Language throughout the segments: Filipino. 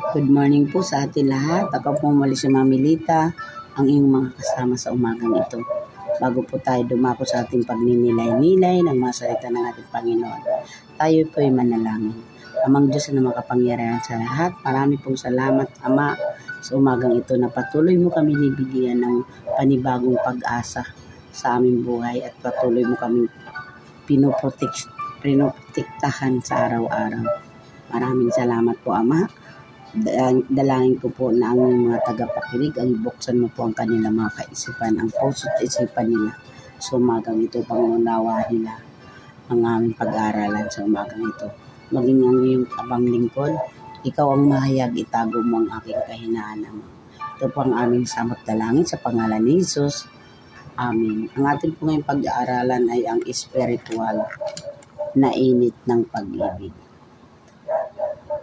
Good morning po sa atin lahat. Ako po muli si Mami Lita, ang iyong mga kasama sa umagang ito. Bago po tayo dumako sa ating pagninilay-nilay ng mga salita ng ating Panginoon, tayo po ay manalangin. Amang Diyos na makapangyarihan sa lahat, marami pong salamat, Ama, sa umagang ito na patuloy mo kami nibigyan ng panibagong pag-asa sa aming buhay at patuloy mo kami pinoprotek, pinoprotektahan sa araw-araw. Maraming salamat po, Ama dalangin ko po na ang mga tagapakinig ang ibuksan mo po ang kanilang mga kaisipan, ang puso at isipan nila sa umagang ito, pangunawa nila ang aming pag-aaralan sa umagang ito. Maging ang iyong abang lingkod, ikaw ang mahayag, itago mo ang aking kahinaan. Ito po ang aming samot dalangin sa pangalan ni Jesus. Amen. Ang ating po ngayong pag-aaralan ay ang spiritual na init ng pag-ibig.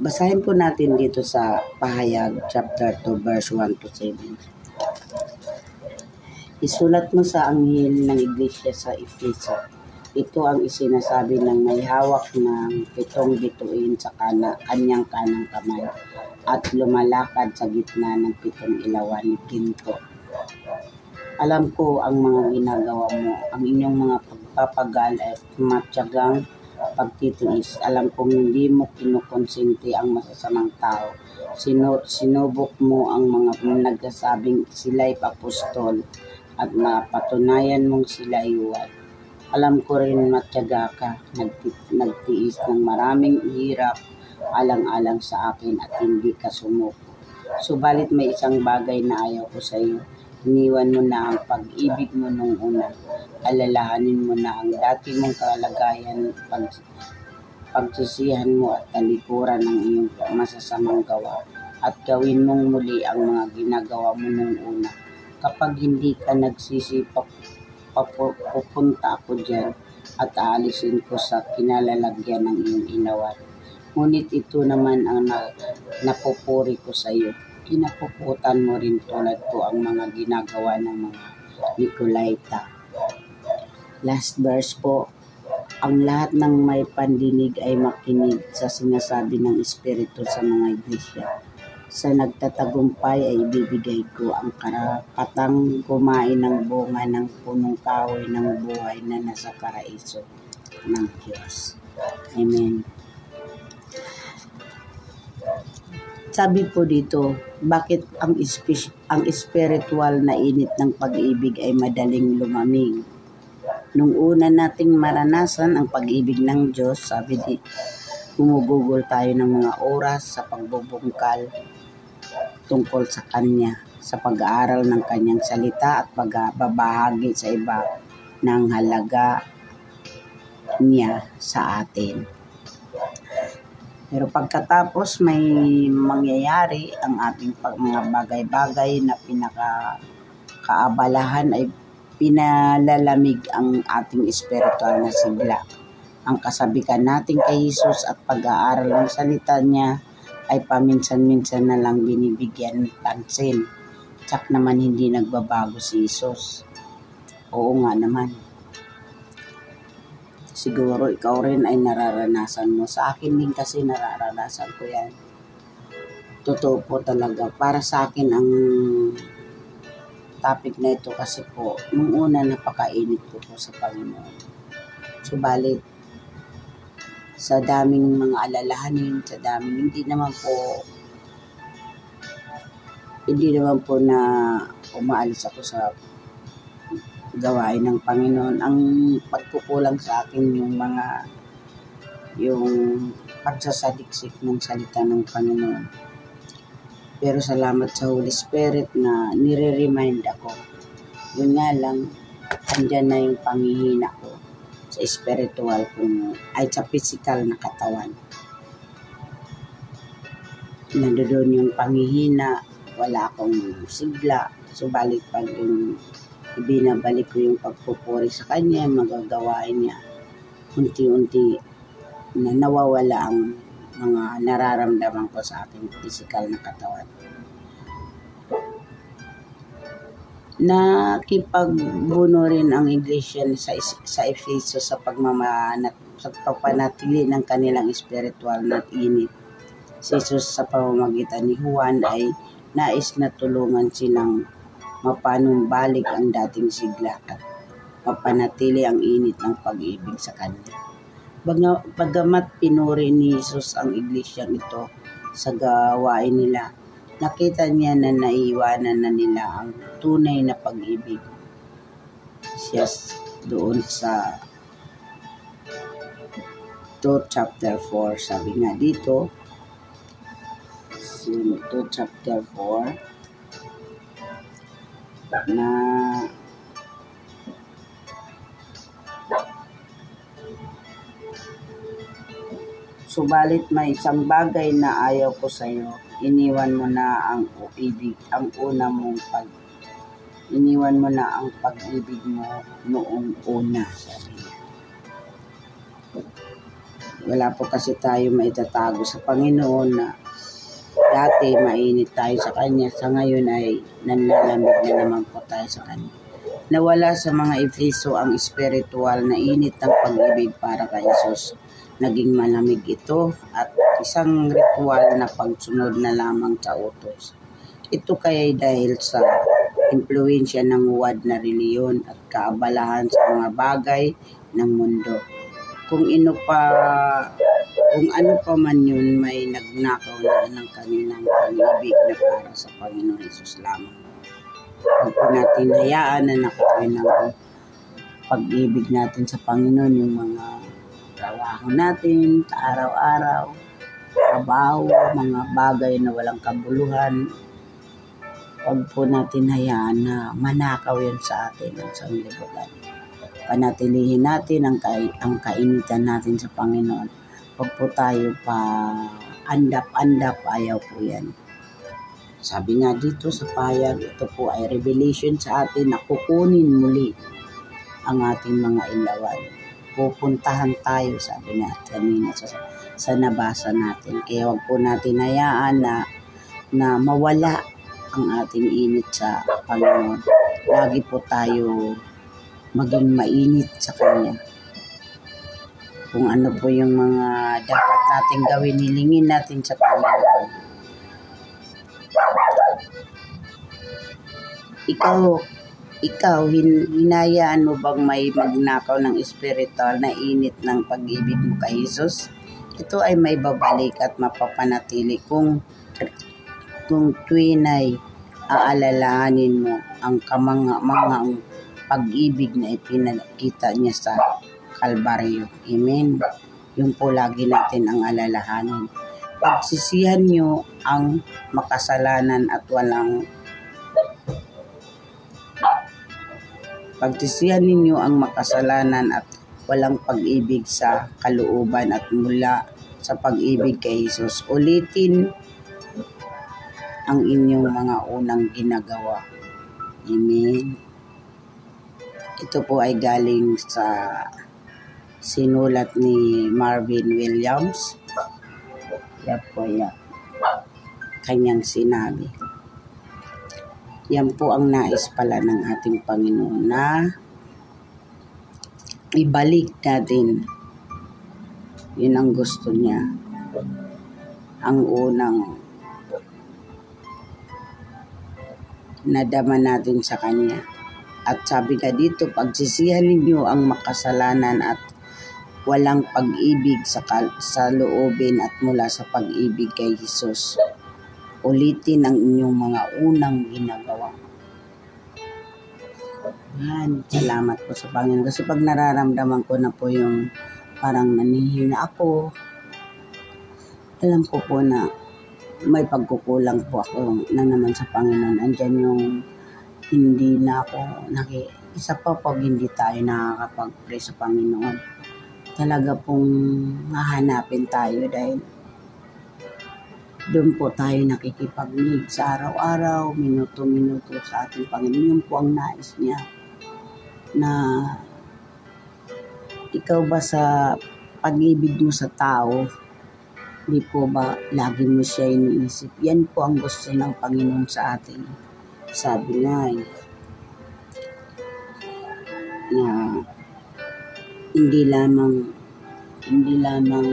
Basahin po natin dito sa Pahayag chapter 2 verse 1 to 7. Isulat mo sa anghel ng iglesia sa Efeso. Ito ang isinasabi ng may hawak ng pitong bituin sa kana, kanyang kanang kamay at lumalakad sa gitna ng pitong ilawan Ginto. Alam ko ang mga ginagawa mo, ang inyong mga pagpapagal at matyagang pagtitiis. Alam kong hindi mo kinukonsinti ang masasamang tao. Sino, sinubok mo ang mga nagsasabing sila'y apostol at napatunayan mong sila'y huwad. Alam ko rin matyaga ka, nagti, nagtiis ng maraming hirap alang-alang sa akin at hindi ka sumuko. Subalit may isang bagay na ayaw ko sa iyo. Iniwan mo na ang pag-ibig mo nung una alalahanin mo na ang dati mong kalagayan, pag, pagsisihan mo at talikuran ng iyong masasamang gawa at gawin mong muli ang mga ginagawa mo nung una. Kapag hindi ka nagsisipap, pupunta ako dyan at aalisin ko sa kinalalagyan ng iyong inawan. Ngunit ito naman ang na, napupuri ko sa iyo. Kinapuputan mo rin tulad ko ang mga ginagawa ng mga Nicolaita Last verse po, ang lahat ng may pandinig ay makinig sa sinasabi ng Espiritu sa mga iglesia. Sa nagtatagumpay ay ibibigay ko ang karapatang kumain ng bunga ng punong kahoy ng buhay na nasa paraiso ng Diyos. Amen. Sabi po dito, bakit ang, ang spiritual na init ng pag-ibig ay madaling lumamig? Nung una nating maranasan ang pag-ibig ng Diyos, sabi di, gumugugol tayo ng mga oras sa pagbubungkal tungkol sa Kanya, sa pag-aaral ng Kanyang salita at pagbabahagi sa iba ng halaga niya sa atin. Pero pagkatapos may mangyayari ang ating mga bagay-bagay na pinaka kaabalahan ay pinalalamig ang ating espiritual na sigla. Ang kasabikan natin kay Jesus at pag-aaral ng salita niya ay paminsan-minsan na lang binibigyan ng pansin. Tsak naman hindi nagbabago si Jesus. Oo nga naman. Siguro ikaw rin ay nararanasan mo. Sa akin din kasi nararanasan ko yan. Totoo po talaga. Para sa akin ang topic na ito kasi po, nung una napakainit ko po sa Panginoon. Subalit, sa daming mga alalahanin, sa daming, hindi naman po, hindi naman po na umaalis ako sa gawain ng Panginoon. Ang pagkukulang sa akin yung mga yung pagsasaliksik ng salita ng Panginoon pero salamat sa Holy Spirit na nire-remind ako. Yun nga lang, andyan na yung pangihina ko sa spiritual kung ay sa physical na katawan. Nandoon yung pangihina, wala akong sigla. Subalit pag yung ibinabalik ko yung pagpupuri sa kanya, magagawain niya, unti-unti na nawawala ang mga nararamdaman ko sa aking physical na katawan. Nakipagbuno rin ang iglesia sa, sa Efeso sa pagmamanat sa pagpanatili ng kanilang spiritual na init Si Jesus sa pamamagitan ni Juan ay nais na tulungan silang mapanumbalik ang dating sigla at mapanatili ang init ng pag-ibig sa Kanya. Bagamat pinuri ni Jesus ang iglesyang ito sa gawain nila, nakita niya na naiwanan na nila ang tunay na pag-ibig. Siya doon sa 2 chapter 4, sabi nga dito, 2 chapter 4, na Subalit may isang bagay na ayaw ko sa iyo. Iniwan mo na ang ibig, ang una mong pag iniwan mo na ang pag-ibig mo noong una. Wala po kasi tayo maitatago sa Panginoon na dati mainit tayo sa Kanya, sa ngayon ay nanlalamig na naman po tayo sa Kanya. Nawala sa mga Efeso ang spiritual na init ng pag-ibig para kay Jesus. Naging malamig ito at isang ritual na pagsunod na lamang sa utos. Ito kaya dahil sa impluensya ng huwad na reliyon at kaabalahan sa mga bagay ng mundo. Kung ino pa kung ano pa man yun may nagnakaw na ng kanilang pag-ibig na para sa Panginoon Jesus lamang. Huwag po natin hayaan na nakawin ng pag-ibig natin sa Panginoon yung mga trabaho natin araw-araw, trabaho, mga bagay na walang kabuluhan. Huwag po natin hayaan na manakaw yun sa atin ang sanglibutan. Panatilihin natin ang, kai- ang kainitan natin sa Panginoon. Huwag po tayo pa andap-andap, ayaw po yan. Sabi nga dito sa payag, ito po ay revelation sa atin na kukunin muli ang ating mga ilawan. Pupuntahan tayo, sabi nga kanina sa, sa nabasa natin. Kaya wag po natin hayaan na, na mawala ang ating init sa Panginoon. Lagi po tayo maging mainit sa Kanya. Kung ano po yung mga dapat natin gawin, hilingin natin sa Panginoon. ikaw, ikaw, hin, hinayaan mo bang may magnakaw ng espiritual na init ng pag-ibig mo kay Jesus? Ito ay may babalik at mapapanatili kung kung tuwin ay aalalahanin mo ang kamanga-mangang pag-ibig na ipinakita niya sa Kalbaryo. Amen. Yung po lagi natin ang alalahanin. Pagsisihan niyo ang makasalanan at walang Pagtisihan ninyo ang makasalanan at walang pag-ibig sa kalooban at mula sa pag-ibig kay Jesus. Ulitin ang inyong mga unang ginagawa. Amen. Ito po ay galing sa sinulat ni Marvin Williams. Yan po yan. Kanyang sinabi. Yan po ang nais pala ng ating Panginoon na ibalik natin. Yun ang gusto niya. Ang unang nadama natin sa Kanya. At sabi ka dito, pagsisihan ninyo ang makasalanan at walang pag-ibig sa, kal- sa loobin at mula sa pag-ibig kay Jesus ulitin ang inyong mga unang ginagawa. Yan, salamat po sa Panginoon. Kasi pag nararamdaman ko na po yung parang nanihina ako, alam ko po na may pagkukulang po ako na naman sa Panginoon. Andyan yung hindi na ako naki isa pa pag hindi tayo nakakapag-pray sa Panginoon. Talaga pong hahanapin tayo dahil doon po tayo nakikipag-need sa araw-araw, minuto-minuto sa ating Panginoon. Yun po ang nais niya na ikaw ba sa pag-ibig mo sa tao, di po ba lagi mo siya iniisip? Yan po ang gusto ng Panginoon sa atin. Sabi nga eh, hindi lamang hindi lamang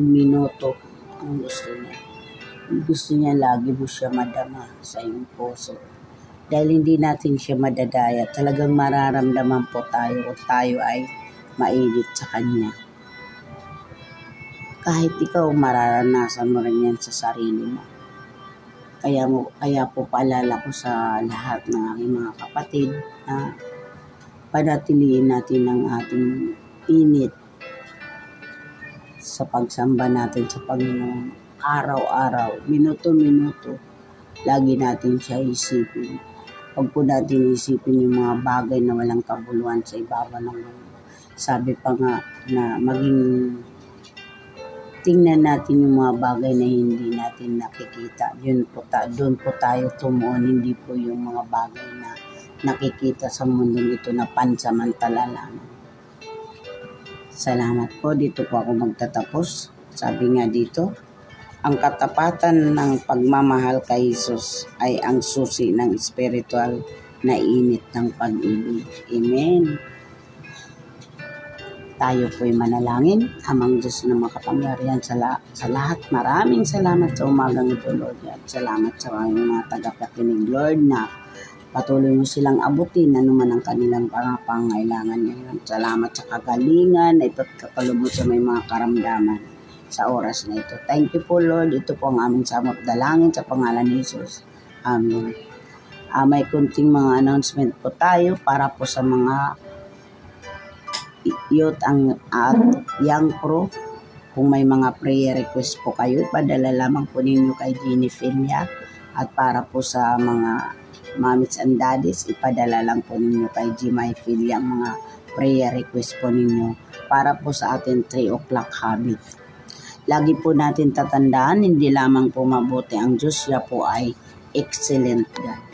minuto ang gusto niya. Gusto niya lagi mo siya madama sa iyong puso. Dahil hindi natin siya madadaya, talagang mararamdaman po tayo o tayo ay mainit sa Kanya. Kahit ikaw, mararanasan mo rin yan sa sarili mo. Kaya, mo, kaya po paalala ko sa lahat ng aking mga kapatid na panatiliin natin ang ating init sa pagsamba natin sa Panginoon. Araw-araw, minuto-minuto, lagi natin siya isipin. Huwag po natin isipin yung mga bagay na walang kabuluhan sa ibaba ng mundo. Sabi pa nga na maging tingnan natin yung mga bagay na hindi natin nakikita. Yun po ta, doon po tayo tumuon, hindi po yung mga bagay na nakikita sa mundo ito na pansamantala lamang. Salamat po. Dito po ako magtatapos. Sabi nga dito, ang katapatan ng pagmamahal kay Jesus ay ang susi ng spiritual na init ng pag-ibig. Amen. Tayo po'y manalangin. Amang Diyos na makapangyarihan sa, la- sa lahat. Maraming salamat sa umagang ito, Lord. At salamat sa mga tagapakinig, Lord, na patuloy mo silang abutin ano man ang kanilang pangangailangan ngayon. Salamat sa kagalingan na ipagkakalubot sa may mga karamdaman sa oras na ito. Thank you po Lord. Ito po ang aming samot dalangin sa pangalan ni Jesus. Amen. Uh, may kunting mga announcement po tayo para po sa mga youth ang at young pro. Kung may mga prayer request po kayo, padala lamang po ninyo kay Jeannie Filia. At para po sa mga mommies and daddies, ipadala lang po ninyo kay Jimay Filia ang mga prayer request po ninyo para po sa ating 3 o'clock habit. Lagi po natin tatandaan, hindi lamang po mabuti ang Diyos, siya po ay excellent God.